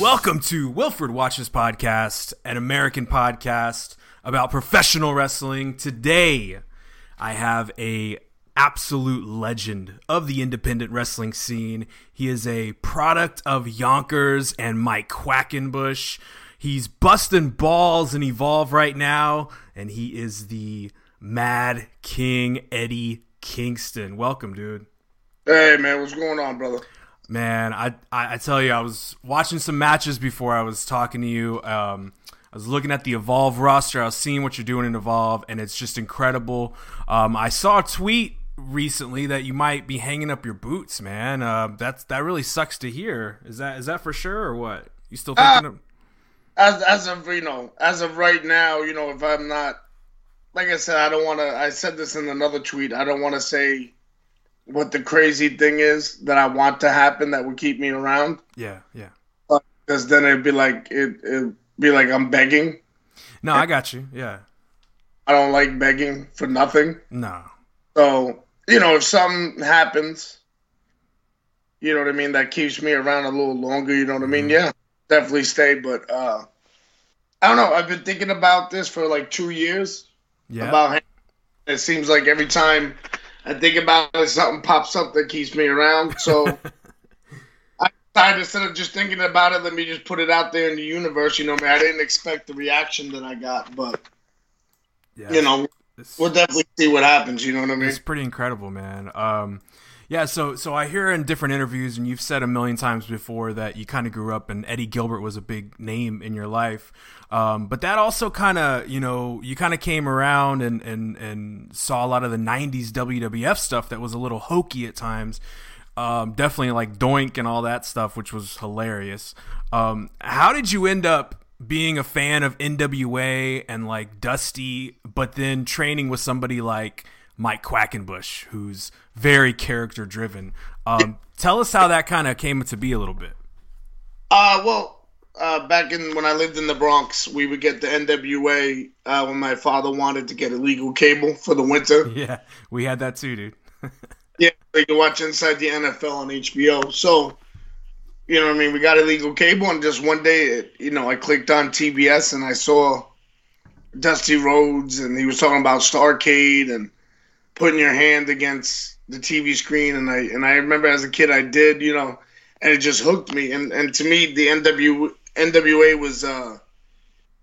Welcome to Wilfred Watches Podcast, an American podcast about professional wrestling. Today, I have a absolute legend of the independent wrestling scene. He is a product of Yonkers and Mike Quackenbush. He's busting balls and evolve right now, and he is the Mad King Eddie Kingston. Welcome, dude. Hey man, what's going on, brother? Man, I, I, I tell you, I was watching some matches before I was talking to you. Um, I was looking at the Evolve roster. I was seeing what you're doing in Evolve, and it's just incredible. Um, I saw a tweet recently that you might be hanging up your boots, man. Uh, that's that really sucks to hear. Is that is that for sure or what? You still thinking? Uh, of, As as of you know, as of right now, you know, if I'm not, like I said, I don't want to. I said this in another tweet. I don't want to say what the crazy thing is that I want to happen that would keep me around, yeah, yeah. because then it'd be like it it'd be like I'm begging. No, I got you. Yeah. I don't like begging for nothing. No. So you know, if something happens, you know what I mean, that keeps me around a little longer. You know what I mean? Yeah, definitely stay. But uh I don't know. I've been thinking about this for like two years. Yeah. About him. it seems like every time I think about it, something pops up that keeps me around. So I decided instead of just thinking about it, let me just put it out there in the universe. You know, man, I didn't expect the reaction that I got, but yeah. you know, we'll definitely see what happens. You know what I mean? It's pretty incredible, man. Um, yeah, so so I hear in different interviews, and you've said a million times before that you kind of grew up, and Eddie Gilbert was a big name in your life. Um, but that also kind of, you know, you kind of came around and, and and saw a lot of the '90s WWF stuff that was a little hokey at times. Um, definitely like Doink and all that stuff, which was hilarious. Um, how did you end up being a fan of NWA and like Dusty, but then training with somebody like Mike Quackenbush, who's very character driven? Um, tell us how that kind of came to be a little bit. Uh, well, uh, back in when I lived in the Bronx, we would get the NWA uh, when my father wanted to get illegal cable for the winter. Yeah, we had that too, dude. Yeah, they could watch Inside the NFL on HBO. So, you know what I mean? We got illegal cable, and just one day, it, you know, I clicked on TBS and I saw Dusty Rhodes, and he was talking about Starcade and putting your hand against the TV screen. And I and I remember as a kid, I did, you know, and it just hooked me. And and to me, the NW, NWA was uh,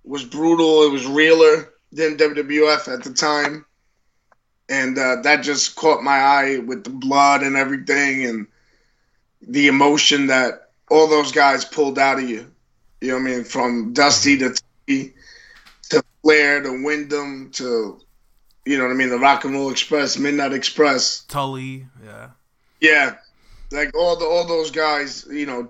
was brutal. It was realer than WWF at the time and uh, that just caught my eye with the blood and everything and the emotion that all those guys pulled out of you. You know what I mean? From Dusty to T to Flair to Windham to you know what I mean, the Rock and Roll Express, Midnight Express. Tully, yeah. Yeah. Like all the all those guys, you know,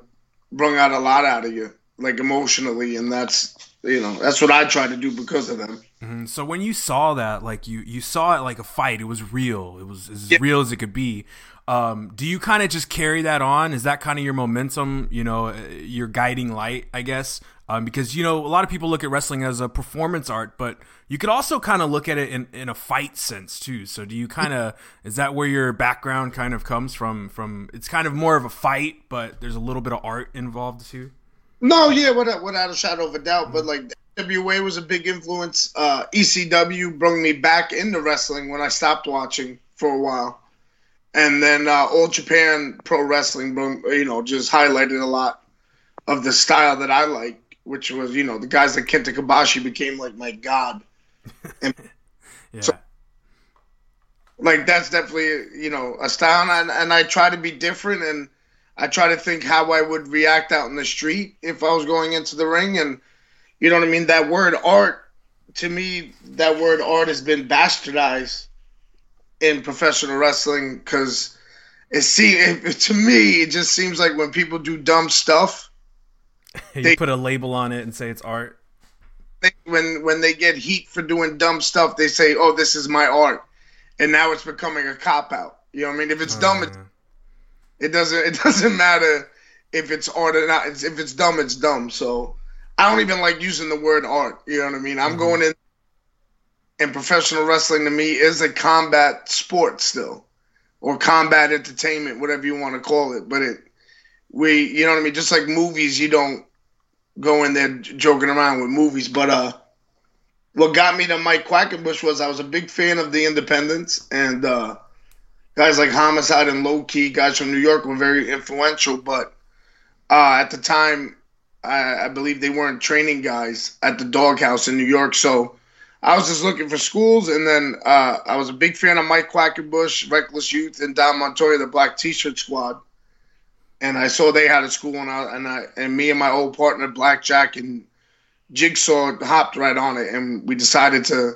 brung out a lot out of you, like emotionally, and that's you know, that's what I try to do because of them. Mhm. So when you saw that, like you you saw it like a fight, it was real. It was as Yeah. real as it could be. Um, do you kind of just carry that on? Is that kind of your momentum? You know, uh, your guiding light, I guess. Um, because you know a lot of people look at wrestling as a performance art, but you could also kind of look at it in, in a fight sense too. So do you kind of is that where your background kind of comes from? From it's kind of more of a fight, but there's a little bit of art involved too. No, yeah, without, without a shadow of a doubt. But like WA was a big influence. Uh, ECW brought me back into wrestling when I stopped watching for a while, and then uh, All Japan Pro Wrestling, you know, just highlighted a lot of the style that I like, which was you know the guys like Kenta Kobashi became like my god. and Yeah. So- like that's definitely you know a style and, and i try to be different and i try to think how i would react out in the street if i was going into the ring and you know what i mean? That word art to me that word art has been bastardized in professional wrestling because it seems, it, to me it just seems like when people do dumb stuff you they, put a label on it and say it's art. They, when when they get heat for doing dumb stuff they say oh this is my art and now it's becoming a cop out you know what i mean? If it's uh, dumb it, it doesn't it doesn't matter if it's art or not it's, if it's dumb it's dumb so i don't even like using the word art you know what i mean i'm mm-hmm. going in and professional wrestling to me is a combat sport still or combat entertainment, whatever you want to call it. But it, we, you know what I mean? Just like movies, you don't go in there joking around with movies. But uh, what got me to Mike Quackenbush was I was a big fan of the Independents and uh, guys like Homicide and Low Ki, guys from New York, were very influential. But uh, at the time, I, I believe they weren't training guys at the Doghouse in New York, so I was just looking for schools, and then uh, I was a big fan of Mike Quackenbush, Reckless Youth, and Don Montoya, the Black T-shirt squad. And I saw they had a school, and I, and I and me and my old partner Blackjack and Jigsaw hopped right on it, and we decided to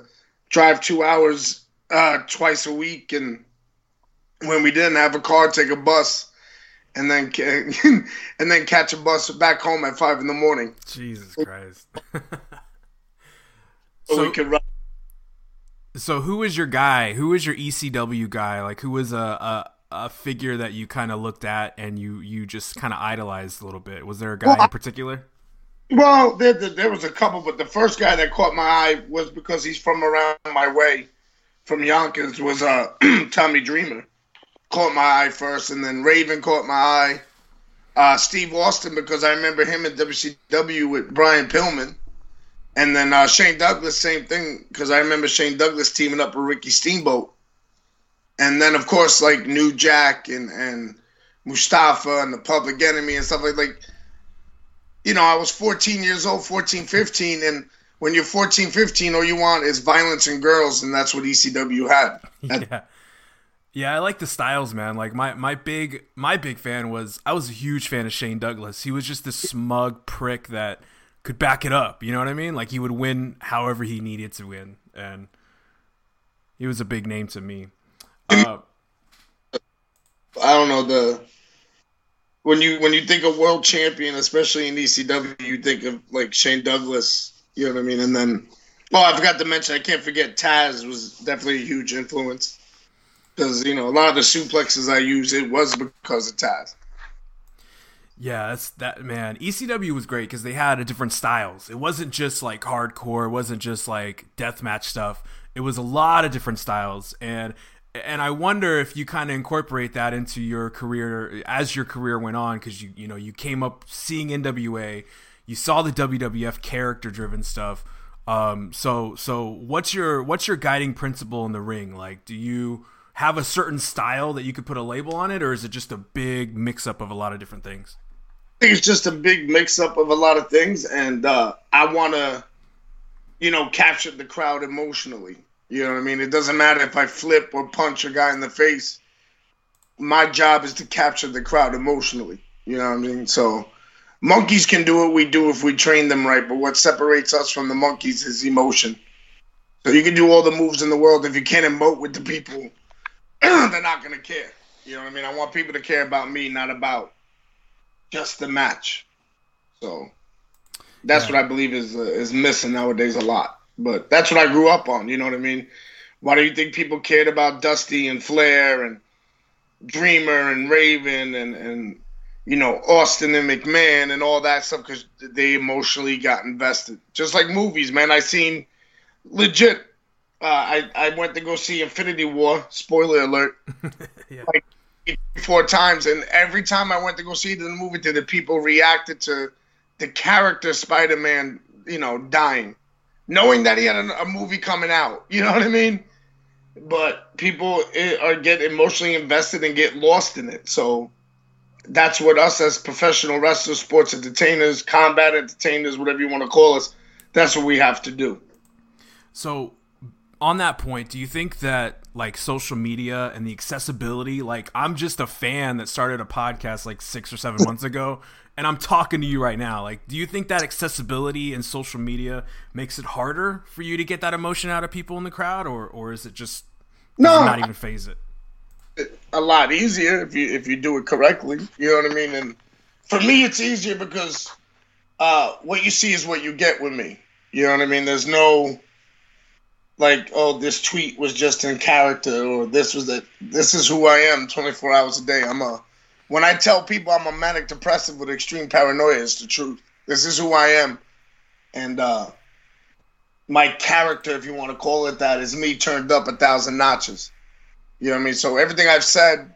drive two hours uh, twice a week, and when we didn't have a car, take a bus, and then and then catch a bus back home at five in the morning. Jesus Christ. so, we could run. So who was your guy? Who was your ECW guy? Like who was a a, a figure that you kind of looked at and you you just kind of idolized a little bit? Was there a guy well, in particular? Well, there, there was a couple, but the first guy that caught my eye was because he's from around my way, from Yonkers, was uh, Tommy Dreamer. Caught my eye first, and then Raven caught my eye. Uh, Steve Austin, because I remember him in WCW with Brian Pillman. And then uh, Shane Douglas, same thing, because I remember Shane Douglas teaming up with Ricky Steamboat. And then, of course, like New Jack and, and Mustafa and the Public Enemy and stuff like like. You know, I was 14 years old, 14, 15, and when you're 14, 15, all you want is violence and girls, and that's what ECW had. yeah. Yeah, I like the styles, man. Like my my big my big fan was I was a huge fan of Shane Douglas. He was just this smug prick that could back it up. You know what I mean? Like he would win however he needed to win, and he was a big name to me. Uh, I don't know the when you when you think of world champion, especially in ECW, you think of like Shane Douglas. You know what I mean? And then, oh, I forgot to mention. I can't forget Taz was definitely a huge influence because you know a lot of the suplexes I use it was because of Taz. Yeah, that's that man. ECW was great because they had a different styles. It wasn't just like hardcore. It wasn't just like deathmatch stuff. It was a lot of different styles, and and I wonder if you kind of incorporate that into your career as your career went on because you you know you came up seeing NWA, you saw the WWF character driven stuff. Um, so so what's your what's your guiding principle in the ring? Like, do you have a certain style that you could put a label on it, or is it just a big mix up of a lot of different things? I think it's just a big mix up of a lot of things, and uh, I want to, you know, capture the crowd emotionally. You know what I mean? It doesn't matter if I flip or punch a guy in the face. My job is to capture the crowd emotionally. You know what I mean? So, monkeys can do what we do if we train them right, but what separates us from the monkeys is emotion. So you can do all the moves in the world if you can't emote with the people, they're not gonna care. You know what I mean? I want people to care about me, not about just the match. So that's yeah. what I believe is uh, is missing nowadays a lot. But that's what I grew up on. You know what I mean? Why do you think people cared about Dusty and Flair and Dreamer and Raven and and you know Austin and McMahon and all that stuff? Because they emotionally got invested. Just like movies, man. I seen legit. Uh, I I went to go see Infinity War. Spoiler alert. yeah. Like four times, and every time I went to go see the movie, the people reacted to the character Spider Man, you know, dying, knowing that he had a, a, movie coming out. You know what I mean? But people eh, are get emotionally invested and get lost in it. So that's what us as professional wrestlers, sports entertainers, combat entertainers, whatever you want to call us, that's what we have to do. So on that point, do you think that like social media and the accessibility, like I'm just a fan that started a podcast like six or seven months ago, and I'm talking to you right now. Like, do you think that accessibility and social media makes it harder for you to get that emotion out of people in the crowd, or or is it just no, not even phase it? a lot easier if you if you do it correctly. You know what I mean? And for me, it's easier because uh, what you see is what you get with me. You know what I mean? There's no like, oh, this tweet was just in character, or this was that. This is who I am, 24 hours a day. I'm a. When I tell people I'm a manic depressive with extreme paranoia, it's the truth. This is who I am, and uh, my character, if you want to call it that, is me turned up a thousand notches. You know what I mean? So everything I've said,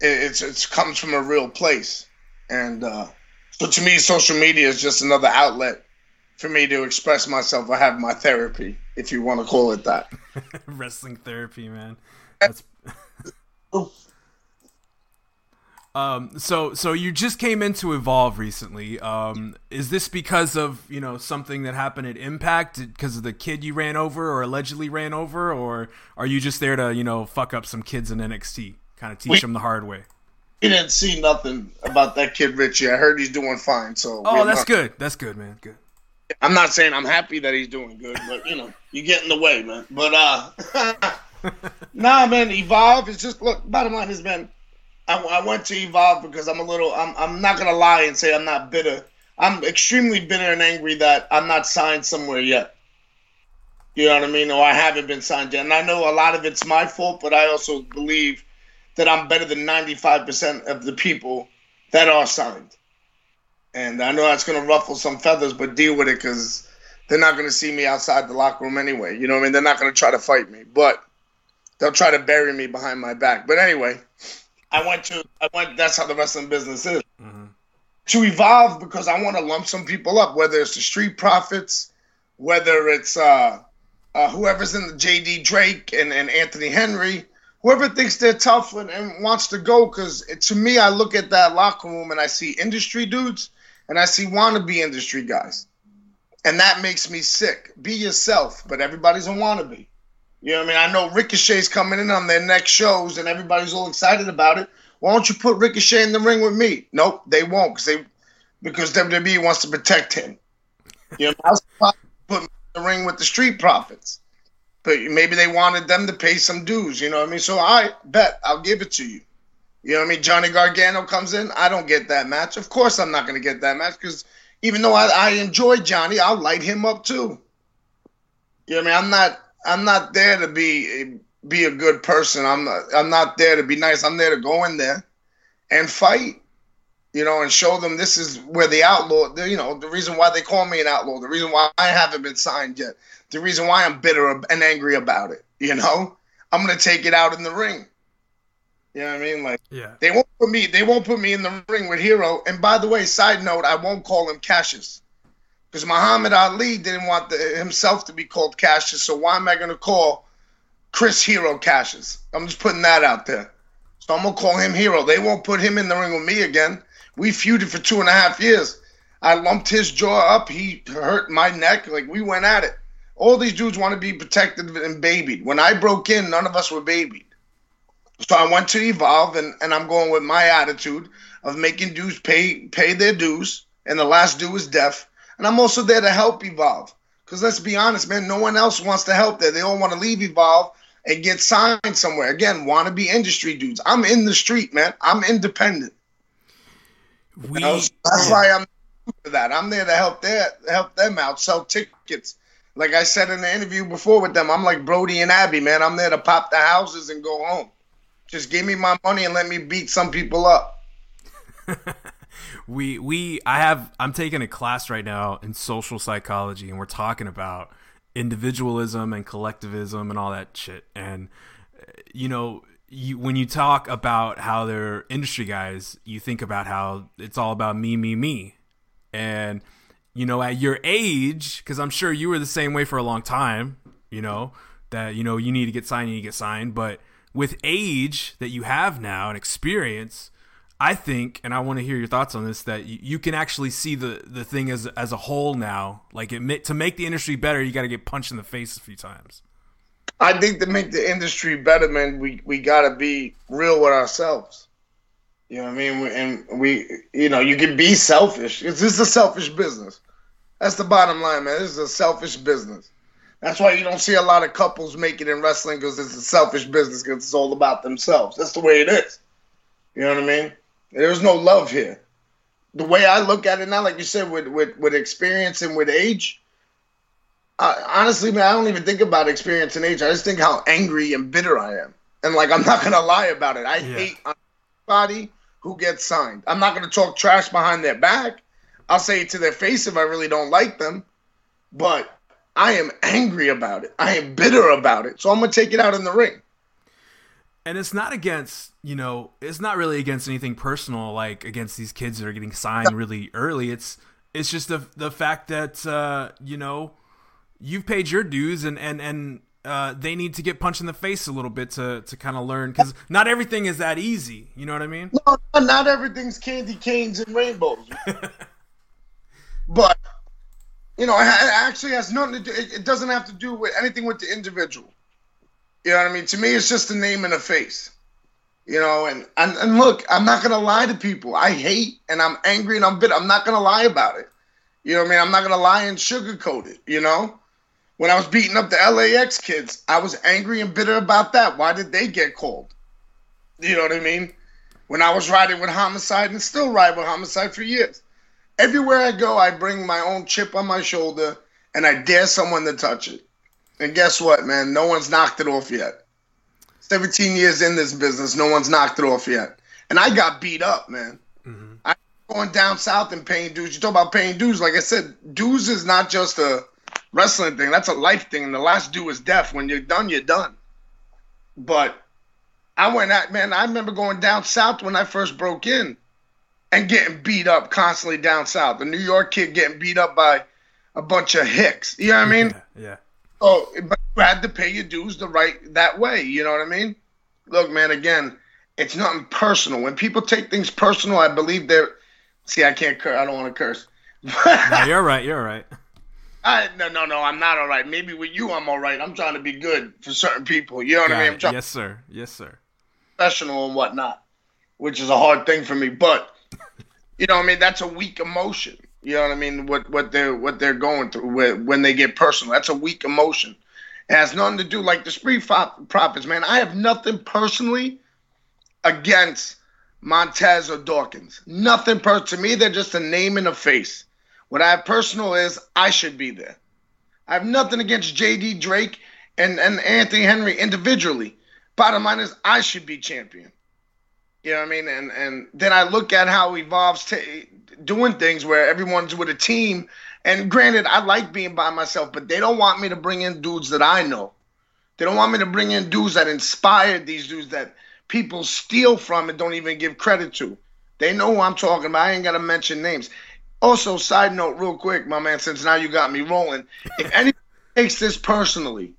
it, it's it's comes from a real place, and uh, so to me, social media is just another outlet for me to express myself. I have my therapy, if you want to call it that. Wrestling therapy, man. That's. Um, so so you just came into Evolve recently. Um, is this because of you know something that happened at Impact because of the kid you ran over or allegedly ran over, or are you just there to you know fuck up some kids in NXT, kind of teach we, them the hard way? We didn't see nothing about that kid Richie. I heard he's doing fine. So oh, that's not, good. That's good, man. Good. I'm not saying I'm happy that he's doing good, but you know you get in the way, man. But uh, nah, man. Evolve is just look. Bottom line is, man I, I went to Evolve because I'm a little. I'm. I'm not gonna lie and say I'm not bitter. I'm extremely bitter and angry that I'm not signed somewhere yet. You know what I mean? Or I haven't been signed yet. And I know a lot of it's my fault, but I also believe that I'm better than 95% of the people that are signed. And I know that's going to ruffle some feathers, but deal with it because they're not going to see me outside the locker room anyway. You know what I mean? They're not going to try to fight me, but they'll try to bury me behind my back. But anyway, I went to I went. That's how the wrestling business is. Mm-hmm. To evolve because I want to lump some people up, whether it's the Street Profits, whether it's uh, uh, whoever's in the JD Drake and, and Anthony Henry, whoever thinks they're tough and, and wants to go. Because to me, I look at that locker room and I see industry dudes and I see wannabe industry guys, and that makes me sick. Be yourself, but everybody's a wannabe. You know what I mean? I know Ricochet's coming in on their next shows and everybody's all excited about it. Why don't you put Ricochet in the ring with me? Nope, they won't because they because WWE wants to protect him. You know, I was put in the ring with the Street Profits, but maybe they wanted them to pay some dues. You know what I mean? So I bet I'll give it to you. You know what I mean? Johnny Gargano comes in. I don't get that match. Of course, I'm not going to get that match because even though I, I enjoy Johnny, I'll light him up too. You know what I mean? I'm not I'm not there to be be a good person. I'm not, I'm not there to be nice. I'm there to go in there and fight, you know, and show them this is where the outlaw. You know, the reason why they call me an outlaw, the reason why I haven't been signed yet, the reason why I'm bitter and angry about it. You know, I'm gonna take it out in the ring. You know what I mean? Like, yeah, they won't put me. They won't put me in the ring with Hero. And by the way, side note, I won't call him Cassius because Muhammad Ali didn't want the, himself to be called Cassius. So why am I going to call Chris Hero Cassius? I'm just putting that out there. So I'm gonna call him Hero. They won't put him in the ring with me again. We feuded for two and a half years. I lumped his jaw up. He hurt my neck. Like we went at it. All these dudes want to be protected and babied. When I broke in, none of us were babied. So I went to Evolve, and, and I'm going with my attitude of making dues pay pay their dues, and the last due is death. And I'm also there to help Evolve. Because let's be honest, man, no one else wants to help there. They all want to leave Evolve and get signed somewhere. Again, want to be industry dudes. I'm in the street, man. I'm independent. We, you know? that's yeah. why I'm for that. I'm there to help their help them out, sell tickets. Like I said in the interview before with them, I'm like Brody and Abby, man. I'm there to pop the houses and go home. Just give me my money and let me beat some people up. we we I have I'm taking a class right now in social psychology and we're talking about individualism and collectivism and all that shit and uh, you know you when you talk about how they're industry guys you think about how it's all about me me me and you know at your age because i'm sure you were the same way for a long time you know that you know you need to get signed you need to get signed but with age that you have now and experience I think, and I want to hear your thoughts on this, that you, you can actually see the, the thing as as a whole now. Like to make the industry better, you got to get punched in the face a few times. I think to make the industry better, man, we we got to be real with ourselves. You know what I mean? And we, you know, you can be selfish. It's just a selfish business. That's the bottom line, man. This is a selfish business. That's why you don't see a lot of couples make it in wrestling because it's a selfish business because it's all about themselves. That's the way it is. You know what I mean? There's no love here. The way I look at it now, like you said, with with, with experience and with age, honestly, man, I don't even think about experience and age. I just think how angry and bitter I am. And like, I'm not gonna lie about it. I yeah. hate anybody who gets signed. I'm not gonna talk trash behind their back. I'll say it to their face if I really don't like them. But I am angry about it. I am bitter about it. So I'm gonna take it out in the ring. And it's not against, you know, it's not really against anything personal, like against these kids that are getting signed really early. It's it's just the the fact that uh, you know you've paid your dues and and and uh, they need to get punched in the face a little bit to to kind of learn because not everything is that easy. You know what I mean? No, not everything's candy canes and rainbows. but you know, it actually has nothing to do. It doesn't have to do with anything with the individual. You know what I mean? To me, it's just a name and a face. You know, and and, and look, I'm not gonna lie to people. I hate and I'm angry and I'm bitter. I'm not gonna lie about it. You know what I mean? I'm not gonna lie and sugarcoat it. You know, when I was beating up the LAX kids, I was angry and bitter about that. Why did they get called? You know what I mean? When I was riding with Homicide and still ride with Homicide for years. Everywhere I go, I bring my own chip on my shoulder and I dare someone to touch it. And guess what, man? No one's knocked it off yet. 17 years in this business, no one's knocked it off yet. And I got beat up, man. Mm-hmm. I going down south and paying dues. You talk about paying dues. Like I said, dues is not just a wrestling thing. That's a life thing. And the last due is death. When you're done, you're done. But I went at man. I remember going down south when I first broke in, and getting beat up constantly down south. The New York kid getting beat up by a bunch of hicks. You know what I mean? Yeah. yeah. Oh, but you had to pay your dues the right that way. You know what I mean? Look, man. Again, it's nothing personal. When people take things personal, I believe they're. See, I can't curse. I don't want to curse. no, you're right. You're right. I, no, no, no, I'm not all right. Maybe with you, I'm all right. I'm trying to be good for certain people. You know what Got I mean? I'm trying yes, sir. Yes, sir. Professional and whatnot, which is a hard thing for me. But you know, what I mean, that's a weak emotion. You know what I mean? What what they're what they're going through when they get personal. That's a weak emotion. It has nothing to do like the street profits, man. I have nothing personally against Montez or Dawkins. Nothing per to me. They're just a name and a face. What I have personal is I should be there. I have nothing against JD Drake and, and Anthony Henry individually. Bottom line is I should be champion. You know what I mean? And and then I look at how Evolve's t- doing things where everyone's with a team. And granted, I like being by myself, but they don't want me to bring in dudes that I know. They don't want me to bring in dudes that inspired these dudes that people steal from and don't even give credit to. They know who I'm talking about. I ain't got to mention names. Also, side note, real quick, my man, since now you got me rolling. If anyone takes this personally,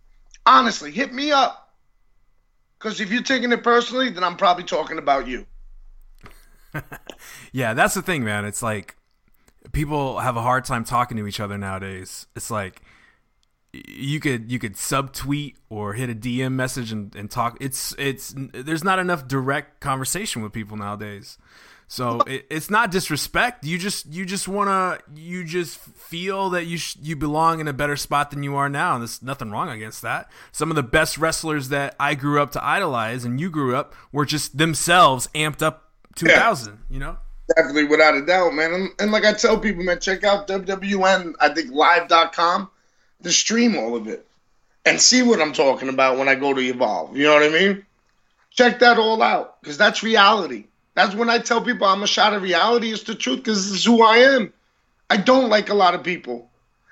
honestly, hit me up. Because if you're taking it personally, then I'm probably talking about you. yeah, that's the thing, man. It's like people have a hard time talking to each other nowadays. It's like you could you could subtweet or hit a DM message and, and talk. It's it's there's not enough direct conversation with people nowadays. So it, it's not disrespect. You just you just wanna you just feel that you sh- you belong in a better spot than you are now. And there's nothing wrong against that. Some of the best wrestlers that I grew up to idolize and you grew up were just themselves amped up 2000. Yeah. You know. Definitely, without a doubt, man. And, and like I tell people, man, check out WWN. I think live.com to stream all of it and see what I'm talking about when I go to Evolve. You know what I mean? Check that all out because that's reality. That's when I tell people I'm a shot of reality. It's the truth because this is who I am. I don't like a lot of people.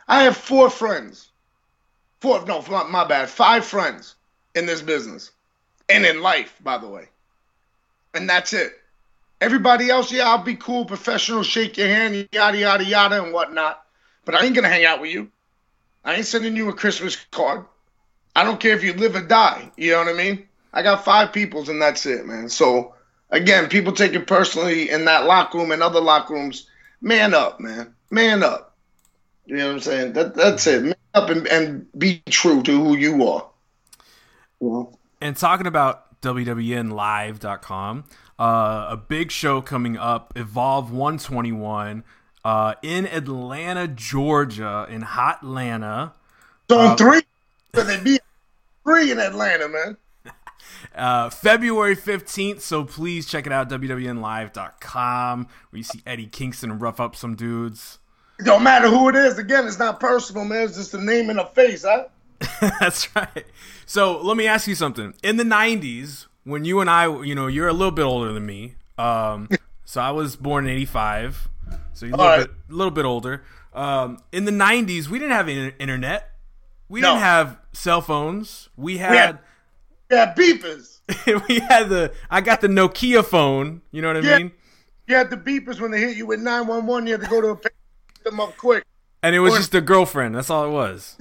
I have four friends. Four, no, my bad. Five friends in this business and in life, by the way. And that's it. Everybody else, yeah, I'll be cool, professional, shake your hand, yada, yada, yada, and whatnot. But I ain't going to hang out with you. I ain't sending you a Christmas card. I don't care if you live or die. You know what I mean? I got five peoples and that's it, man. So again, people take it personally in that locker room and other locker rooms. Man up, man. Man up. You know what I'm saying? That that's it. Man up and, and be true to who you are. And talking about WWNLive.com, uh, a big show coming up, Evolve 121, uh, in Atlanta, Georgia, in Hot Atlanta. So uh, three. But they be free in Atlanta, man. Uh, February 15th, so please check it out, WWNLive.com, where you see Eddie Kingston rough up some dudes. It don't matter who it is. Again, it's not personal, man. It's just a name and a face, huh? That's right. So let me ask you something. In the 90s, when you and I, you know, you're a little bit older than me. Um, so I was born in 85. So you're a little, right. bit, little bit older. Um, in the 90s, we didn't have internet. We No. didn't have cell phones. We had, had- Yeah, beepers. we had the, I got the Nokia phone. You know what I Yeah. mean? You had the beepers when they hit you with 911. You had to go to a pick them up quick. And it was Or- just a girlfriend. That's all it was.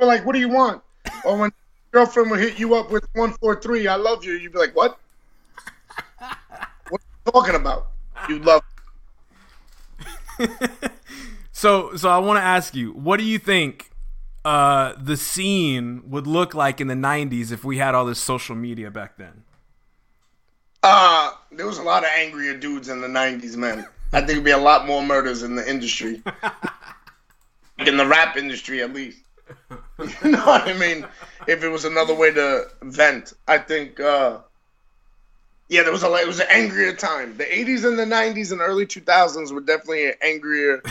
Like, what do you want? Or when girlfriend would hit you up with 143, I love you, you'd be like, what? What are you talking about? You love So, so I want to ask you, what do you think uh, the scene would look like in the '90s if we had all this social media back then? Uh, there was a lot of angrier dudes in the 90s, man. I think there'd be a lot more murders in the industry. in the rap industry, at least. You know what I mean? If it was another way to vent, I think, uh, yeah, there was a it was an angrier time. The 80s and the 90s and early 2000s were definitely an angrier,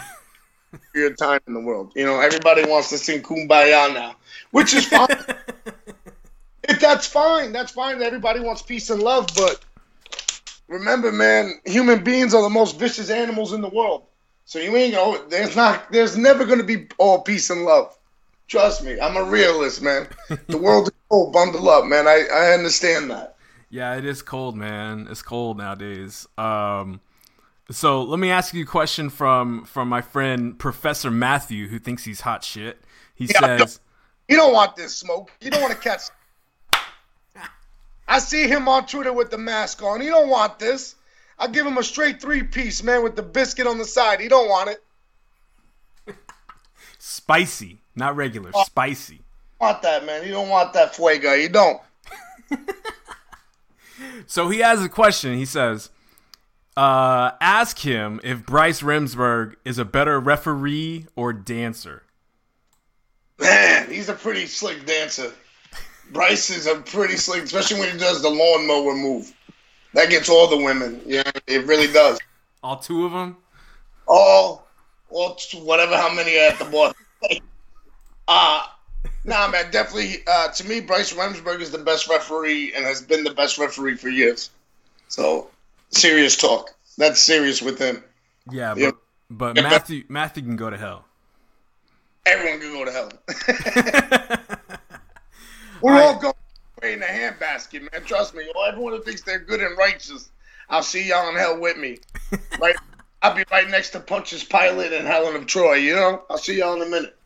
angrier time in the world. You know, everybody wants to sing "Kumbaya" now, which is fine. if that's fine, that's fine. Everybody wants peace and love, but remember, man, human beings are the most vicious animals in the world. So you ain't gonna. There's not. There's never gonna be all peace and love. Trust me, I'm a realist, man. The world is cold. Bundle up, man. I I understand that. Yeah, it is cold, man. It's cold nowadays. Um, so let me ask you a question from from my friend Professor Matthew, who thinks he's hot shit. He Yeah, says, You don't want this smoke. You don't want to catch. I see him on Twitter with the mask on. He don't want this. I give him a straight three piece, man, with the biscuit on the side. He don't want it. "Spicy, not regular, spicy." Want that, man. You don't want that fuego. You don't. So he has a question. He says, uh, "Ask him if Bryce Remsburg is a better referee or dancer." Man, he's a pretty slick dancer. Bryce is a pretty slick, especially when he does the lawnmower move. That gets all the women. Yeah, it really does. All two of them. All, all, whatever, how many are at the bottom. uh, nah, man, definitely. Uh, to me, Bryce Remsburg is the best referee and has been the best referee for years. So, serious talk. That's serious with him. Yeah, but Yeah. but Matthew Matthew can go to hell. Everyone can go to hell. We're all going away in the handbasket, man. Trust me. All everyone who thinks they're good and righteous, I'll see y'all in hell with me. Right? I'll be right next to Pontius Pilate and Helen of Troy. You know? I'll see y'all in a minute.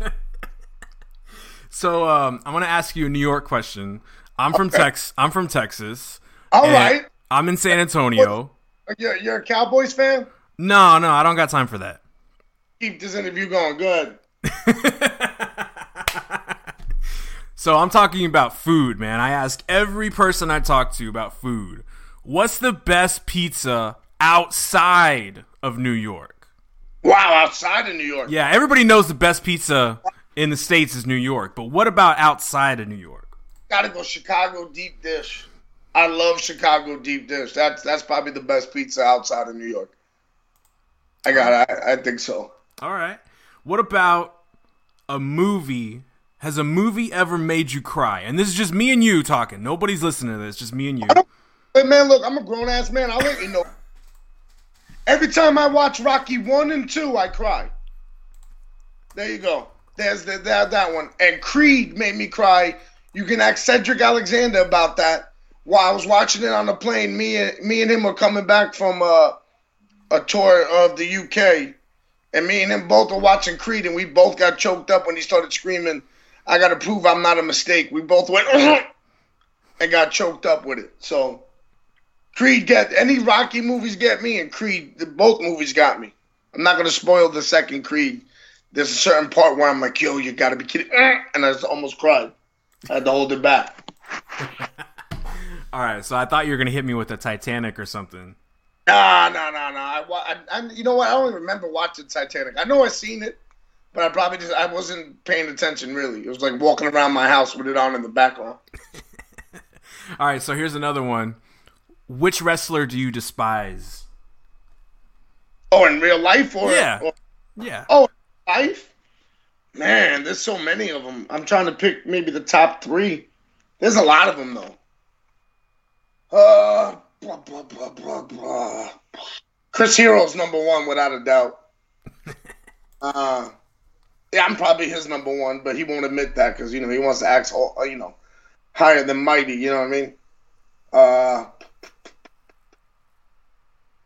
So um, I'm gonna ask you a New York question. I'm from Okay. Tex. I'm from Texas. All right. I'm in San Antonio. You're, you're a Cowboys fan? No, no, I don't got time for that. Keep this interview going. Good. So I'm talking about food, man. I ask every person I talk to about food. What's the best pizza outside of New York? Wow, outside of New York. Yeah, everybody knows the best pizza in the states is New York, but what about outside of New York? Gotta go Chicago deep dish. I love Chicago deep dish. That's that's probably the best pizza outside of New York. I got. I, I think so. All right. What about a movie? Has a movie ever made you cry? And this is just me and you talking. Nobody's listening to this. Just me and you. Hey man, look, I'm a grown ass man. I'll let you know. Every time I watch Rocky one and two, I cry. There you go. There's the, that that one. And Creed made me cry. You can ask Cedric Alexander about that. While I was watching it on the plane, me and me and him were coming back from uh, a tour of the UK, and me and him both were watching Creed, and we both got choked up when he started screaming, "I got to prove I'm not a mistake." We both went and got choked up with it. So Creed get any Rocky movies get me, and Creed the, both movies got me. I'm not gonna spoil the second Creed. There's a certain part where I'm like, "Yo, you gotta be kidding!" and I almost cried. I had to hold it back. All right. So I thought you were gonna hit me with a Titanic or something. Nah, nah, nah, nah. I, I, I, you know what? I don't even remember watching Titanic. I know I seen it, but I probably just I wasn't paying attention really. It was like walking around my house with it on in the background. All right, so here's another one. Which wrestler do you despise? Oh, in real life or Yeah. or- Yeah. oh, life. Man, there's so many of them. I'm trying to pick maybe the top three. There's a lot of them though. Uh, blah, blah, blah, blah, blah. Chris Hero's number one without a doubt. uh, yeah, I'm probably his number one, but he won't admit that because you know he wants to act, all, you know, higher than mighty. You know what I mean? Uh,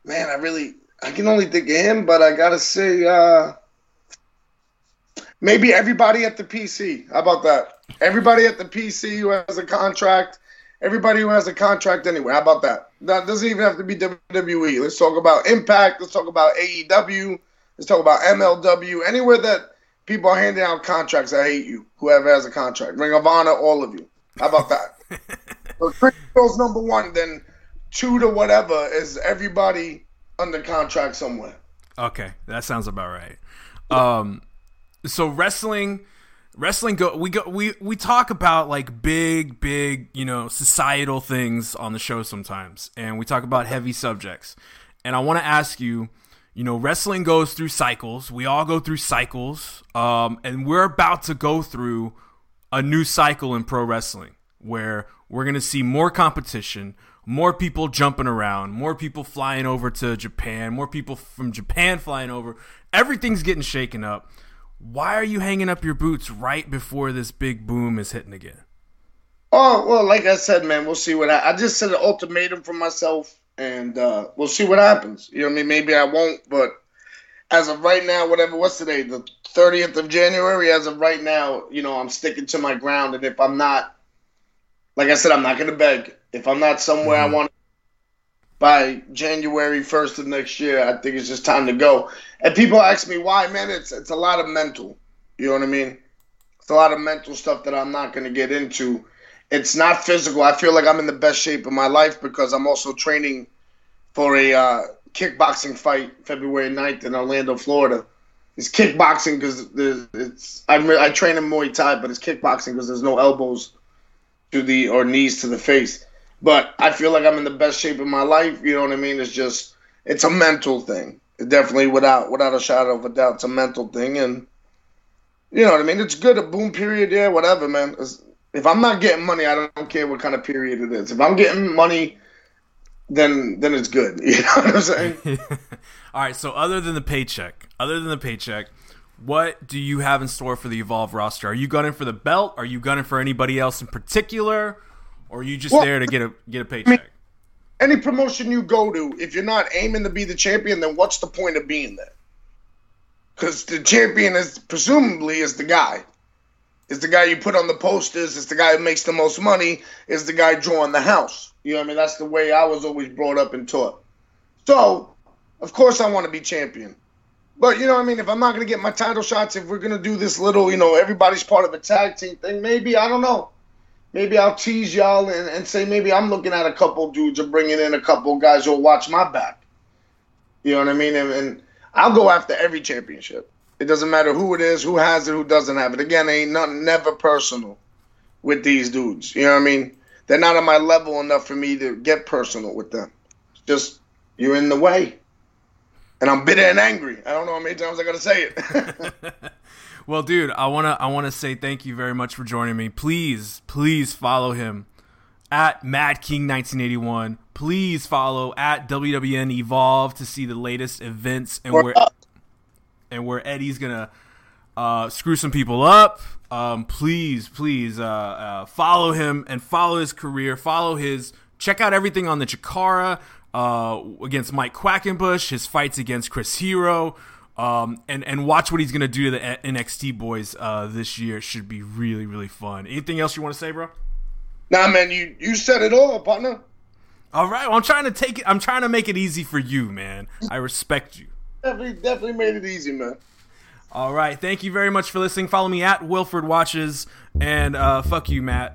man, I really I can only think of him, but I gotta say, uh, maybe everybody at the PC. How about that? Everybody at the PC who has a contract. Everybody who has a contract anyway. How about that? That doesn't even have to be WWE. Let's talk about Impact. Let's talk about AEW. Let's talk about MLW. Anywhere that people are handing out contracts, I hate you. Whoever has a contract. Ring of Honor, all of you. How about that? so Chris Hill's number one, then two to whatever is everybody under contract somewhere. Okay, that sounds about right. Um, so wrestling, wrestling go. We go. We we talk about like big, big, you know, societal things on the show sometimes, and we talk about heavy subjects. And I want to ask you, you know, wrestling goes through cycles. We all go through cycles, um, and we're about to go through a new cycle in pro wrestling where we're going to see more competition, more people jumping around, more people flying over to Japan, more people from Japan flying over. Everything's getting shaken up. Why are you hanging up your boots right before this big boom is hitting again? Oh well, like I said, man, we'll see what I, I just set an ultimatum for myself, and uh, we'll see what happens. You know what I mean? Maybe I won't, but as of right now, whatever. What's today? The thirtieth of January. As of right now, you know, I'm sticking to my ground, and if I'm not, like I said, I'm not gonna beg. If I'm not somewhere I want by January first of next year, I think it's just time to go. And people ask me why, man. It's it's a lot of mental. You know what I mean? It's a lot of mental stuff that I'm not gonna get into it's not physical. I feel like I'm in the best shape of my life because I'm also training for a uh, kickboxing fight February 9th in Orlando, Florida. It's kickboxing because it's I'm, I train in Muay Thai, but it's kickboxing because there's no elbows to the or knees to the face. But I feel like I'm in the best shape of my life. You know what I mean? It's just it's a mental thing. Definitely, without without a shadow of a doubt, it's a mental thing, and you know what I mean. It's good. A boom period, yeah, whatever, man. It's, if I'm not getting money, I don't care what kind of period it is. If I'm getting money, then then it's good. You know what I'm saying? All right. So other than the paycheck, other than the paycheck, what do you have in store for the Evolve roster? Are you gunning for the belt? Are you gunning for anybody else in particular? Or are you just Well, there to get a get a paycheck? Any promotion you go to, if you're not aiming to be the champion, then what's the point of being there? Because the champion is presumably is the guy. Is the guy you put on the posters. Is the guy who makes the most money. Is the guy drawing the house. You know what I mean? That's the way I was always brought up and taught. So, of course, I want to be champion. But you know what I mean? If I'm not gonna get my title shots, if we're gonna do this little, you know, everybody's part of a tag team thing, maybe I don't know. Maybe I'll tease y'all and, and say maybe I'm looking at a couple dudes or bringing in a couple guys who'll watch my back. You know what I mean? And, and I'll go after every championship. It doesn't matter who it is, who has it, who doesn't have it. Again, ain't nothing never personal with these dudes. You know what I mean? They're not on my level enough for me to get personal with them. It's just you're in the way. And I'm bitter and angry. I don't know how many times I gotta say it. Well, dude, I wanna I wanna say thank you very much for joining me. Please, please follow him at Mad King 1981. Please follow at WWN Evolve to see the latest events and where and where Eddie's gonna uh, screw some people up. Um, please, please uh, uh, follow him and follow his career. Follow his. Check out everything on the Chikara uh, against Mike Quackenbush. His fights against Chris Hero. Um, and and watch what he's gonna do to the NXT boys uh, this year. It should be really really fun. Anything else you want to say, bro? nah, man, you you said it all, partner. All right, well, I'm trying to take it. I'm trying to make it easy for you, man. I respect you. Definitely, definitely made it easy, man. All right, thank you very much for listening. Follow me at Wilford Watches, and uh, fuck you, Matt.